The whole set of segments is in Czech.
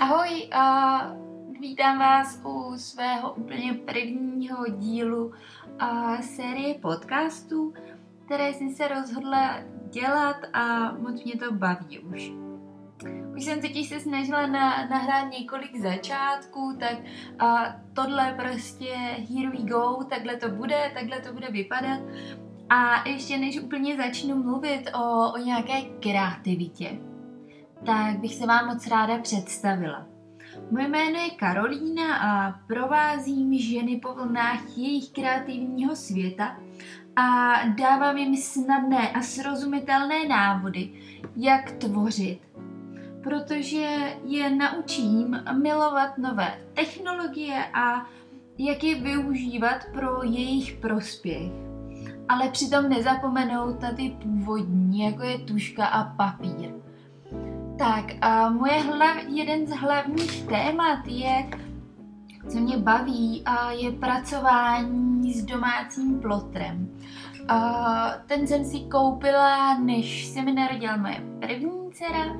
Ahoj a vítám vás u svého úplně prvního dílu a série podcastů, které jsem se rozhodla dělat a moc mě to baví už. Už jsem totiž se snažila na, nahrát několik začátků, tak a tohle prostě here we go, takhle to bude, takhle to bude vypadat. A ještě než úplně začnu mluvit o, o nějaké kreativitě, tak bych se vám moc ráda představila. Moje jméno je Karolína a provázím ženy po vlnách jejich kreativního světa a dávám jim snadné a srozumitelné návody, jak tvořit. Protože je naučím milovat nové technologie a jak je využívat pro jejich prospěch. Ale přitom nezapomenout na ty původní, jako je tuška a papír. Tak, a moje hlav, jeden z hlavních témat je, co mě baví, a je pracování s domácím plotrem. A ten jsem si koupila, než se mi narodila moje první dcera,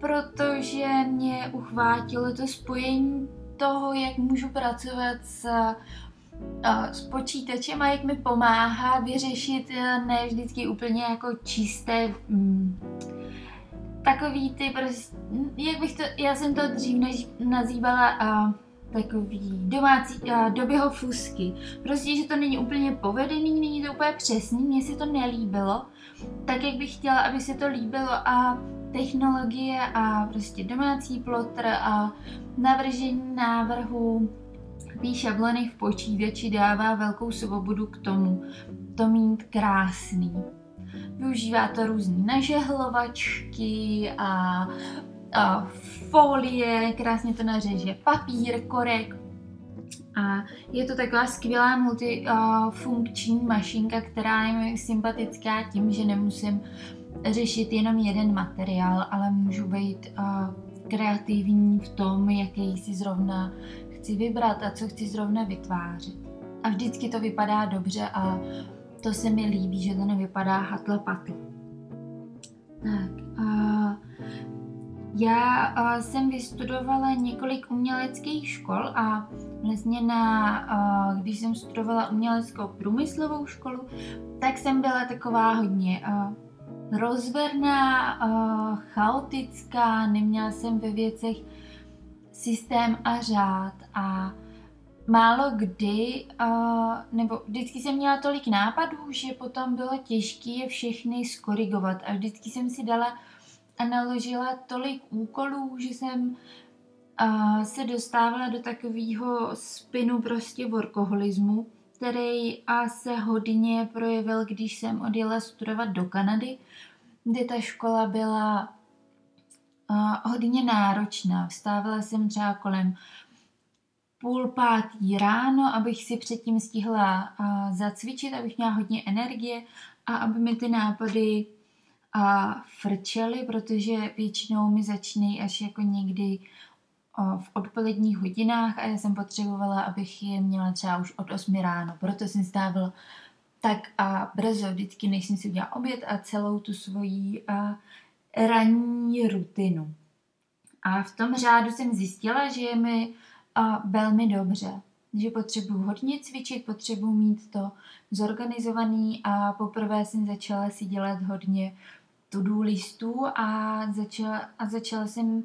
protože mě uchvátilo to spojení toho, jak můžu pracovat s, s počítačem a jak mi pomáhá vyřešit ne vždycky úplně jako čisté mm, takový ty prostě, jak bych to, já jsem to dřív nazývala a takový domácí a doběho fusky. Prostě, že to není úplně povedený, není to úplně přesný, mně se to nelíbilo, tak jak bych chtěla, aby se to líbilo a technologie a prostě domácí plotr a navržení návrhu té šablony v počítači dává velkou svobodu k tomu to mít krásný. Využívá to různé nažehlovačky a, a folie, krásně to nařeže papír, korek. A je to taková skvělá multifunkční mašinka, která je mi sympatická tím, že nemusím řešit jenom jeden materiál, ale můžu být kreativní v tom, jaký si zrovna chci vybrat a co chci zrovna vytvářet. A vždycky to vypadá dobře a to se mi líbí, že to nevypadá hatla patl. Tak, a já a, jsem vystudovala několik uměleckých škol a vlastně na, a, když jsem studovala uměleckou průmyslovou školu, tak jsem byla taková hodně a, rozverná, a, chaotická, neměla jsem ve věcech systém a řád a málo kdy, uh, nebo vždycky jsem měla tolik nápadů, že potom bylo těžké je všechny skorigovat a vždycky jsem si dala a naložila tolik úkolů, že jsem uh, se dostávala do takového spinu prostě workoholismu, který a se hodně projevil, když jsem odjela studovat do Kanady, kde ta škola byla uh, hodně náročná. Vstávala jsem třeba kolem půl pátý ráno, abych si předtím stihla uh, zacvičit, abych měla hodně energie a aby mi ty nápady frčely, protože většinou mi začínají až jako někdy v odpoledních hodinách a já jsem potřebovala, abych je měla třeba už od 8 ráno. Proto jsem stávala tak a brzo vždycky, než jsem si udělala oběd a celou tu svoji uh, ranní rutinu. A v tom řádu jsem zjistila, že je mi a velmi dobře. Že potřebuji hodně cvičit, potřebuji mít to zorganizovaný a poprvé jsem začala si dělat hodně to-do listů a začala, a začala jsem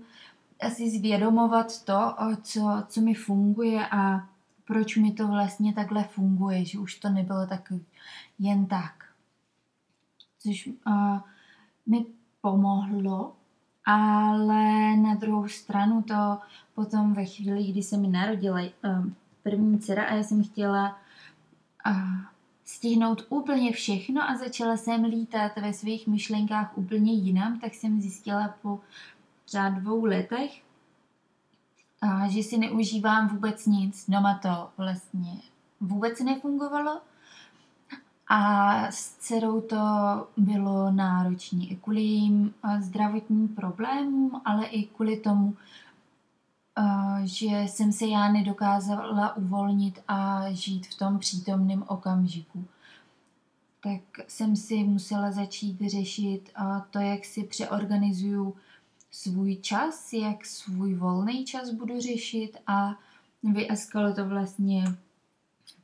asi zvědomovat to, co, co mi funguje a proč mi to vlastně takhle funguje, že už to nebylo tak jen tak. Což uh, mi pomohlo ale na druhou stranu to potom ve chvíli, kdy se mi narodila um, první dcera a já jsem chtěla uh, stihnout úplně všechno a začala jsem lítat ve svých myšlenkách úplně jinam, tak jsem zjistila po třeba dvou letech, uh, že si neužívám vůbec nic. Doma to vlastně vůbec nefungovalo a s dcerou to bylo náročné i kvůli jejím zdravotním problémům, ale i kvůli tomu, že jsem se já nedokázala uvolnit a žít v tom přítomném okamžiku. Tak jsem si musela začít řešit to, jak si přeorganizuju svůj čas, jak svůj volný čas budu řešit a vyeskalo to vlastně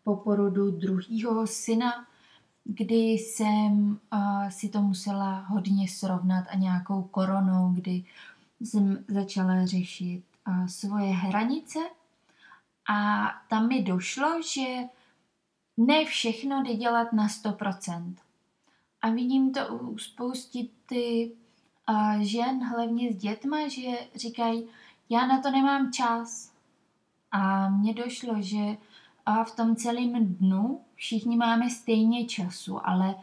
po porodu druhého syna, kdy jsem si to musela hodně srovnat a nějakou koronou, kdy jsem začala řešit svoje hranice a tam mi došlo, že ne všechno jde dělat na 100%. A vidím to u spousty ty žen, hlavně s dětma, že říkají, já na to nemám čas. A mně došlo, že a v tom celém dnu všichni máme stejně času, ale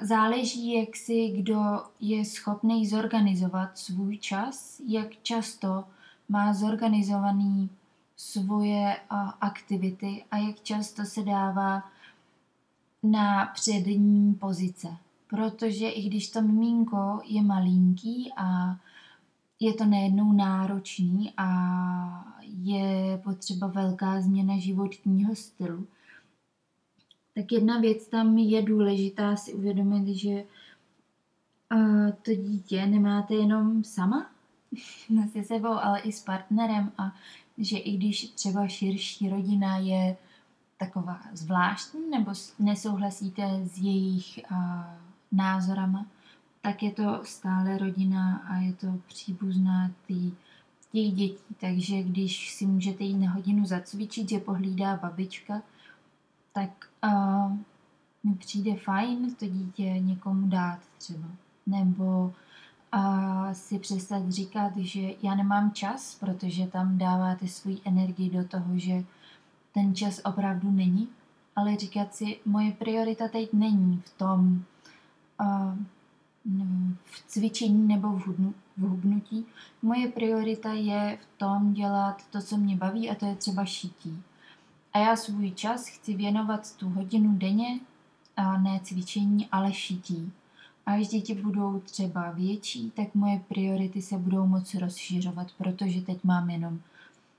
záleží, jak si kdo je schopný zorganizovat svůj čas, jak často má zorganizovaný svoje aktivity a jak často se dává na přední pozice. Protože i když to mimínko je malinký a je to nejednou náročný a je potřeba velká změna životního stylu, tak jedna věc tam je důležitá si uvědomit, že to dítě nemáte jenom sama se sebou, ale i s partnerem a že i když třeba širší rodina je taková zvláštní nebo nesouhlasíte s jejich názorama, tak je to stále rodina a je to příbuzná tý, těch dětí. Takže když si můžete jít na hodinu zacvičit, že pohlídá babička, tak uh, mi přijde fajn to dítě někomu dát třeba. Nebo uh, si přestat říkat, že já nemám čas, protože tam dáváte svůj energii do toho, že ten čas opravdu není, ale říkat si, moje priorita teď není v tom, uh, v cvičení nebo v, hudnu, v hubnutí. Moje priorita je v tom dělat to, co mě baví a to je třeba šití. A já svůj čas chci věnovat tu hodinu denně, a ne cvičení, ale šití. A až děti budou třeba větší, tak moje priority se budou moci rozšiřovat, protože teď mám jenom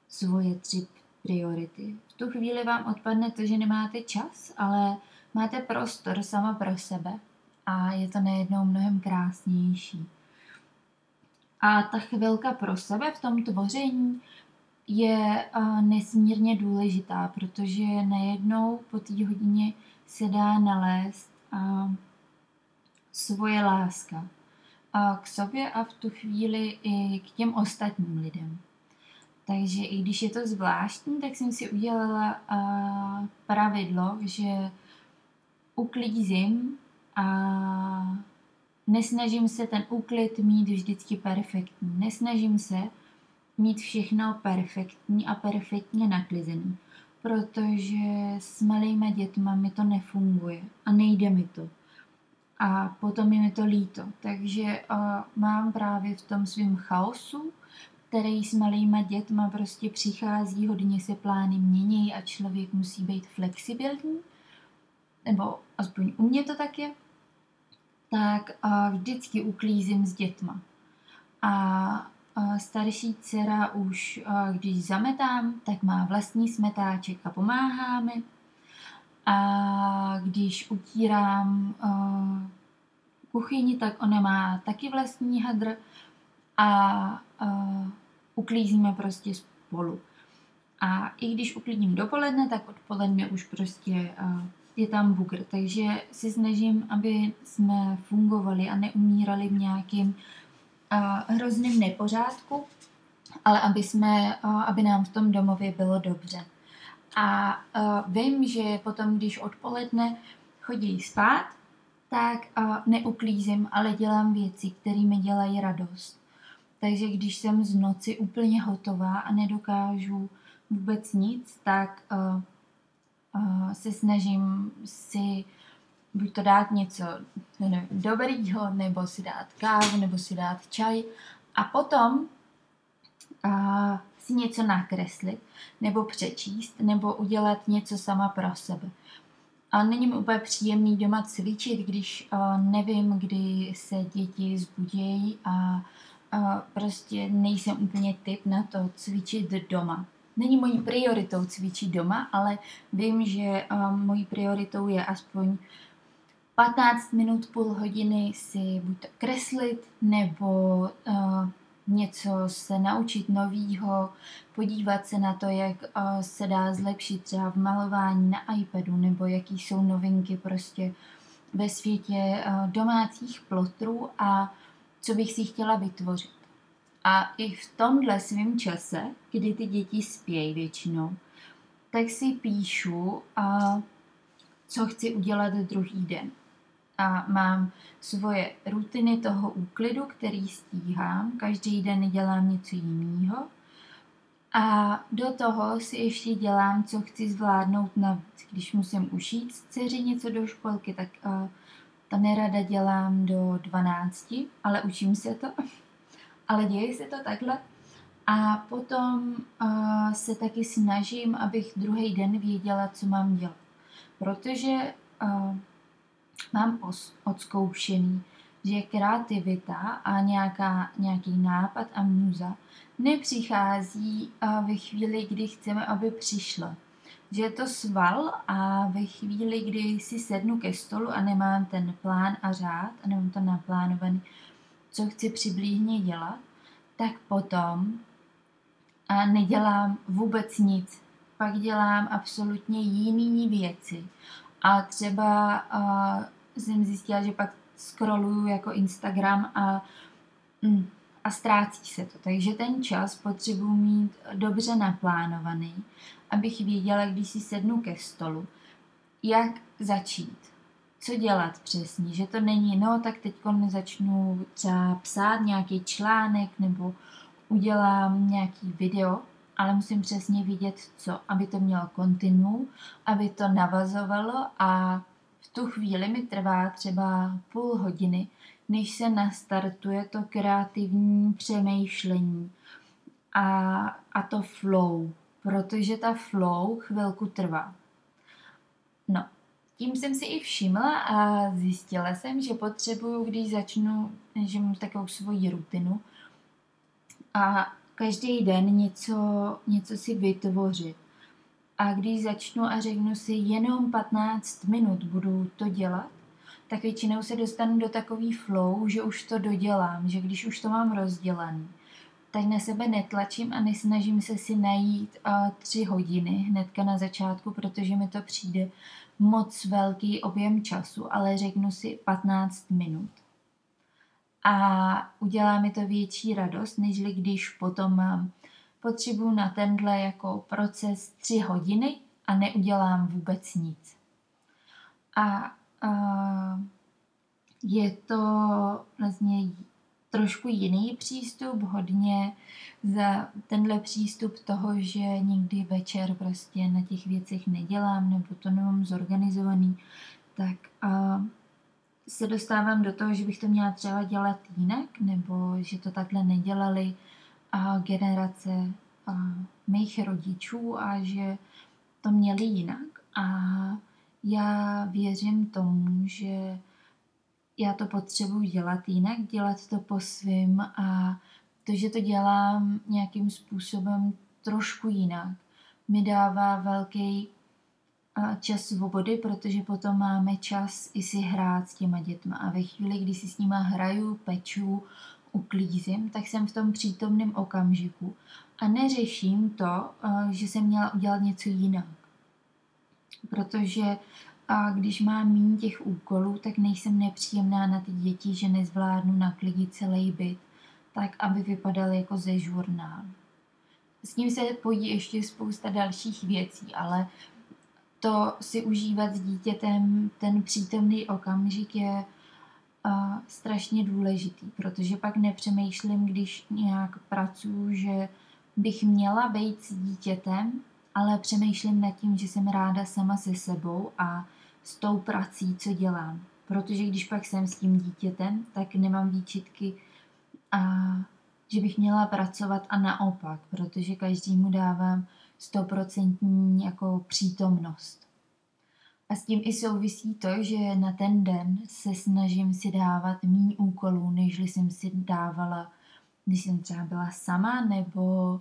svoje tři priority. V tu chvíli vám odpadne to, že nemáte čas, ale máte prostor sama pro sebe a je to nejednou mnohem krásnější. A ta chvilka pro sebe v tom tvoření je nesmírně důležitá, protože najednou po té hodině se dá nalézt svoje láska a k sobě a v tu chvíli i k těm ostatním lidem. Takže i když je to zvláštní, tak jsem si udělala pravidlo, že uklízím a nesnažím se ten úklid mít vždycky perfektní. Nesnažím se mít všechno perfektní a perfektně naklizený, protože s malýma dětma mi to nefunguje a nejde mi to. A potom je mi to líto. Takže uh, mám právě v tom svém chaosu, který s malýma dětma prostě přichází, hodně se plány mění a člověk musí být flexibilní, nebo aspoň u mě to tak je, tak vždycky uklízím s dětma. A starší dcera už, když zametám, tak má vlastní smetáček a pomáháme. A když utírám kuchyni, tak ona má taky vlastní hadr a uklízíme prostě spolu. A i když uklidím dopoledne, tak odpoledne už prostě je tam bugr. Takže si snažím, aby jsme fungovali a neumírali v nějakým uh, hrozným nepořádku, ale aby, jsme, uh, aby nám v tom domově bylo dobře. A uh, vím, že potom, když odpoledne chodí spát, tak uh, neuklízím, ale dělám věci, které mi dělají radost. Takže když jsem z noci úplně hotová a nedokážu vůbec nic, tak se snažím si buď to dát něco nevím, dobrýho, nebo si dát kávu, nebo si dát čaj a potom uh, si něco nakreslit, nebo přečíst, nebo udělat něco sama pro sebe. A není mi úplně příjemný doma cvičit, když uh, nevím, kdy se děti zbudějí a uh, prostě nejsem úplně typ na to cvičit doma není mojí prioritou cvičit doma, ale vím, že um, mojí prioritou je aspoň 15 minut, půl hodiny si buď to kreslit, nebo uh, něco se naučit novýho, podívat se na to, jak uh, se dá zlepšit třeba v malování na iPadu, nebo jaký jsou novinky prostě ve světě uh, domácích plotrů a co bych si chtěla vytvořit. A i v tomhle svém čase, kdy ty děti spějí většinou, tak si píšu, uh, co chci udělat druhý den a mám svoje rutiny toho úklidu, který stíhám. Každý den dělám něco jiného. A do toho si ještě dělám, co chci zvládnout navíc. Když musím ušít dceři něco do školky, tak uh, to nerada dělám do 12, ale učím se to. Ale děje se to takhle. A potom uh, se taky snažím, abych druhý den věděla, co mám dělat. Protože uh, mám odzkoušený, že kreativita a nějaká, nějaký nápad a muza nepřichází ve chvíli, kdy chceme, aby přišla. Že je to sval a ve chvíli, kdy si sednu ke stolu a nemám ten plán a řád a nemám to naplánovaný, co chci přibližně dělat, tak potom a nedělám vůbec nic. Pak dělám absolutně jiné věci a třeba uh, jsem zjistila, že pak scrolluju jako Instagram a, mm, a ztrácí se to. Takže ten čas potřebuji mít dobře naplánovaný, abych věděla, když si sednu ke stolu, jak začít, co dělat přesně, že to není, no tak teď začnu třeba psát nějaký článek nebo udělám nějaký video, ale musím přesně vidět, co, aby to mělo kontinu, aby to navazovalo a v tu chvíli mi trvá třeba půl hodiny, než se nastartuje to kreativní přemýšlení a, a to flow, protože ta flow chvilku trvá. No, tím jsem si i všimla a zjistila jsem, že potřebuju, když začnu, že mám takovou svoji rutinu a každý den něco, něco si vytvořit. A když začnu a řeknu si jenom 15 minut budu to dělat, tak většinou se dostanu do takový flow, že už to dodělám, že když už to mám rozdělaný, tak na sebe netlačím a nesnažím se si najít uh, tři hodiny hnedka na začátku, protože mi to přijde moc velký objem času, ale řeknu si 15 minut a udělá mi to větší radost, než když potom mám potřebuji na tenhle jako proces tři hodiny a neudělám vůbec nic. A, a je to vlastně trošku jiný přístup, hodně za tenhle přístup toho, že někdy večer prostě na těch věcech nedělám nebo to nemám zorganizovaný, tak a, se dostávám do toho, že bych to měla třeba dělat jinak, nebo že to takhle nedělali a generace a mých rodičů a že to měli jinak. A já věřím tomu, že já to potřebuji dělat jinak, dělat to po svým a to, že to dělám nějakým způsobem trošku jinak, mi dává velký čas svobody, protože potom máme čas i si hrát s těma dětma. A ve chvíli, kdy si s nima hraju, peču, uklízím, tak jsem v tom přítomném okamžiku a neřeším to, že jsem měla udělat něco jinak. Protože a když mám méně těch úkolů, tak nejsem nepříjemná na ty děti, že nezvládnu naklidit celý byt, tak aby vypadaly jako ze žurnálu. S ním se pojí ještě spousta dalších věcí, ale to si užívat s dítětem ten přítomný okamžik je uh, strašně důležitý, protože pak nepřemýšlím, když nějak pracuji, že bych měla být s dítětem, ale přemýšlím nad tím, že jsem ráda sama se sebou a s tou prací, co dělám. Protože když pak jsem s tím dítětem, tak nemám výčitky, a, že bych měla pracovat a naopak, protože každému dávám stoprocentní jako přítomnost. A s tím i souvisí to, že na ten den se snažím si dávat méně úkolů, než jsem si dávala, když jsem třeba byla sama, nebo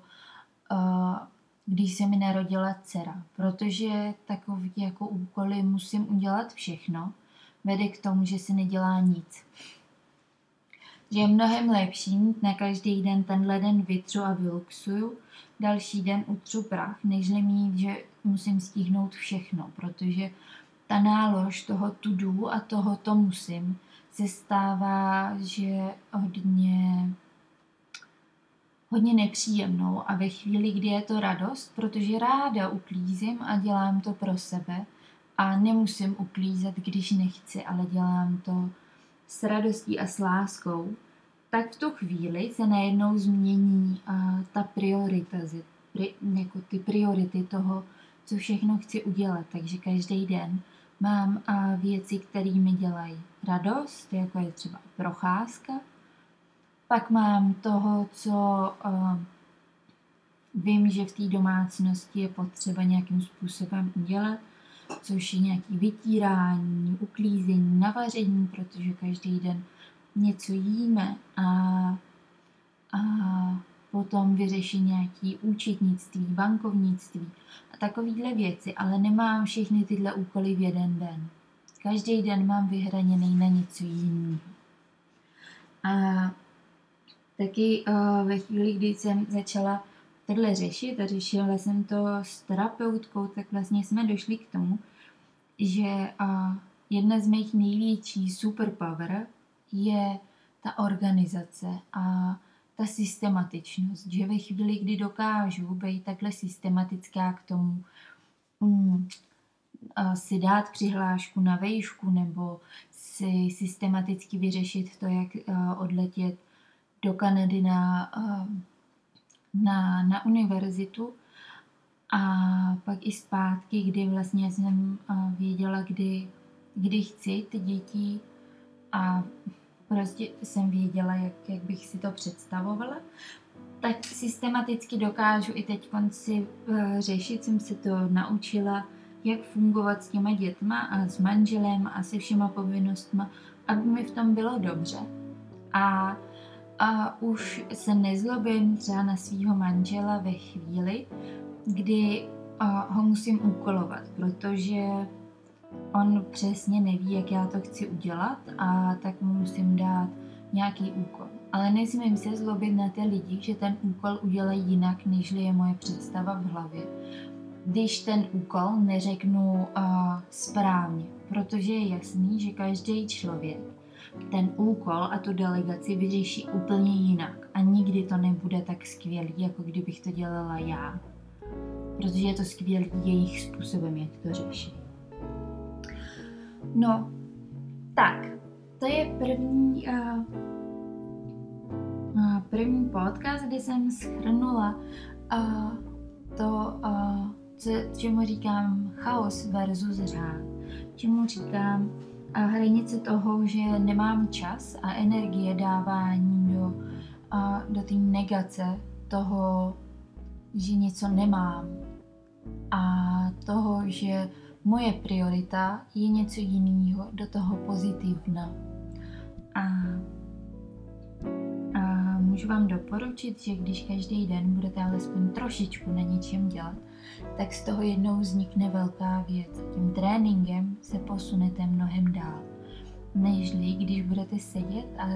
uh, když se mi narodila dcera. Protože takové jako úkoly musím udělat všechno, vede k tomu, že se nedělá nic. že je mnohem lepší mít na každý den tenhle den vytřu a vyluxuju, další den utřu prach, než mít, že musím stihnout všechno, protože ta nálož toho tudu a toho to musím se stává, že hodně hodně nepříjemnou a ve chvíli, kdy je to radost, protože ráda uklízím a dělám to pro sebe a nemusím uklízet, když nechci, ale dělám to s radostí a s láskou, tak v tu chvíli se najednou změní uh, ta priorita, pri, jako ty priority toho, co všechno chci udělat. Takže každý den mám uh, věci, které mi dělají radost, jako je třeba procházka, pak mám toho, co uh, vím, že v té domácnosti je potřeba nějakým způsobem udělat, což je nějaký vytírání, uklízení, navaření, protože každý den něco jíme a, a potom vyřešit nějaký účetnictví, bankovnictví a takovéhle věci, ale nemám všechny tyhle úkoly v jeden den. Každý den mám vyhraněný na něco jiného. A taky uh, ve chvíli, kdy jsem začala takhle řešit a řešila jsem to s terapeutkou, tak vlastně jsme došli k tomu, že jedna z mých největší superpower je ta organizace a ta systematičnost, že ve chvíli, kdy dokážu být takhle systematická k tomu, um, si dát přihlášku na vejšku nebo si systematicky vyřešit to, jak odletět do Kanady na, ehm, na, na univerzitu a pak i zpátky, kdy vlastně jsem věděla, kdy, kdy chci ty děti a prostě jsem věděla, jak, jak bych si to představovala, tak systematicky dokážu i teď si uh, řešit, jsem se to naučila, jak fungovat s těma dětma a s manželem a se všema povinnostma, aby mi v tom bylo dobře. A a už se nezlobím třeba na svého manžela ve chvíli, kdy ho musím úkolovat, protože on přesně neví, jak já to chci udělat a tak mu musím dát nějaký úkol. Ale nesmím se zlobit na ty lidi, že ten úkol udělají jinak, než je moje představa v hlavě. Když ten úkol neřeknu uh, správně, protože je jasný, že každý člověk ten úkol a tu delegaci vyřeší úplně jinak a nikdy to nebude tak skvělý, jako kdybych to dělala já. Protože je to skvělý jejich způsobem, jak to řeší. No, tak, to je první, uh, první podcast, kde jsem schrnula uh, to, uh, co, čemu říkám chaos versus řád. Čemu říkám a hranice toho, že nemám čas a energie dávání do, a do té negace toho, že něco nemám a toho, že moje priorita je něco jiného do toho pozitivna. A, a můžu vám doporučit, že když každý den budete alespoň trošičku na něčem dělat, tak z toho jednou vznikne velká věc. Tím tréninkem se posunete mnohem dál, nežli když budete sedět a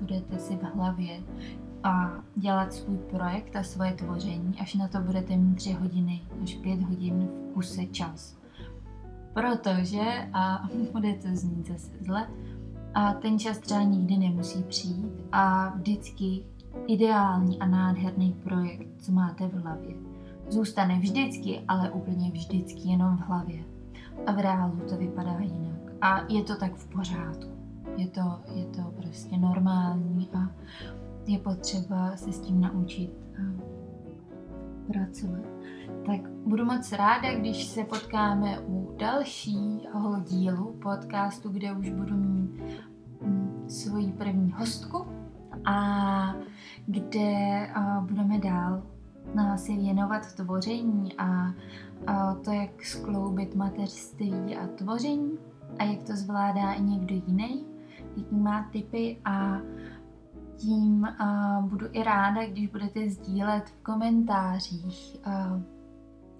budete si v hlavě a dělat svůj projekt a svoje tvoření, až na to budete mít 3 hodiny až 5 hodin v kuse čas. Protože, a bude to znít zase zle, a ten čas třeba nikdy nemusí přijít a vždycky ideální a nádherný projekt, co máte v hlavě zůstane vždycky, ale úplně vždycky jenom v hlavě. A v reálu to vypadá jinak. A je to tak v pořádku. Je to, je to prostě normální a je potřeba se s tím naučit pracovat. Tak budu moc ráda, když se potkáme u dalšího dílu podcastu, kde už budu mít mm, svoji první hostku a kde budeme dál se věnovat tvoření a, a to, jak skloubit mateřství a tvoření a jak to zvládá i někdo jiný, jaký má typy a tím a budu i ráda, když budete sdílet v komentářích a,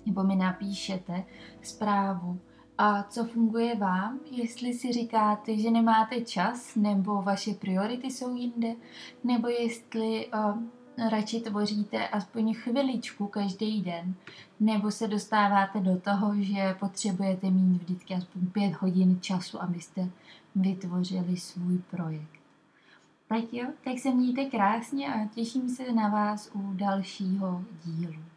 nebo mi napíšete zprávu, a co funguje vám, jestli si říkáte, že nemáte čas, nebo vaše priority jsou jinde, nebo jestli uh, radši tvoříte aspoň chviličku každý den, nebo se dostáváte do toho, že potřebujete mít vždycky aspoň pět hodin času, abyste vytvořili svůj projekt. Tak jo, tak se mějte krásně a těším se na vás u dalšího dílu.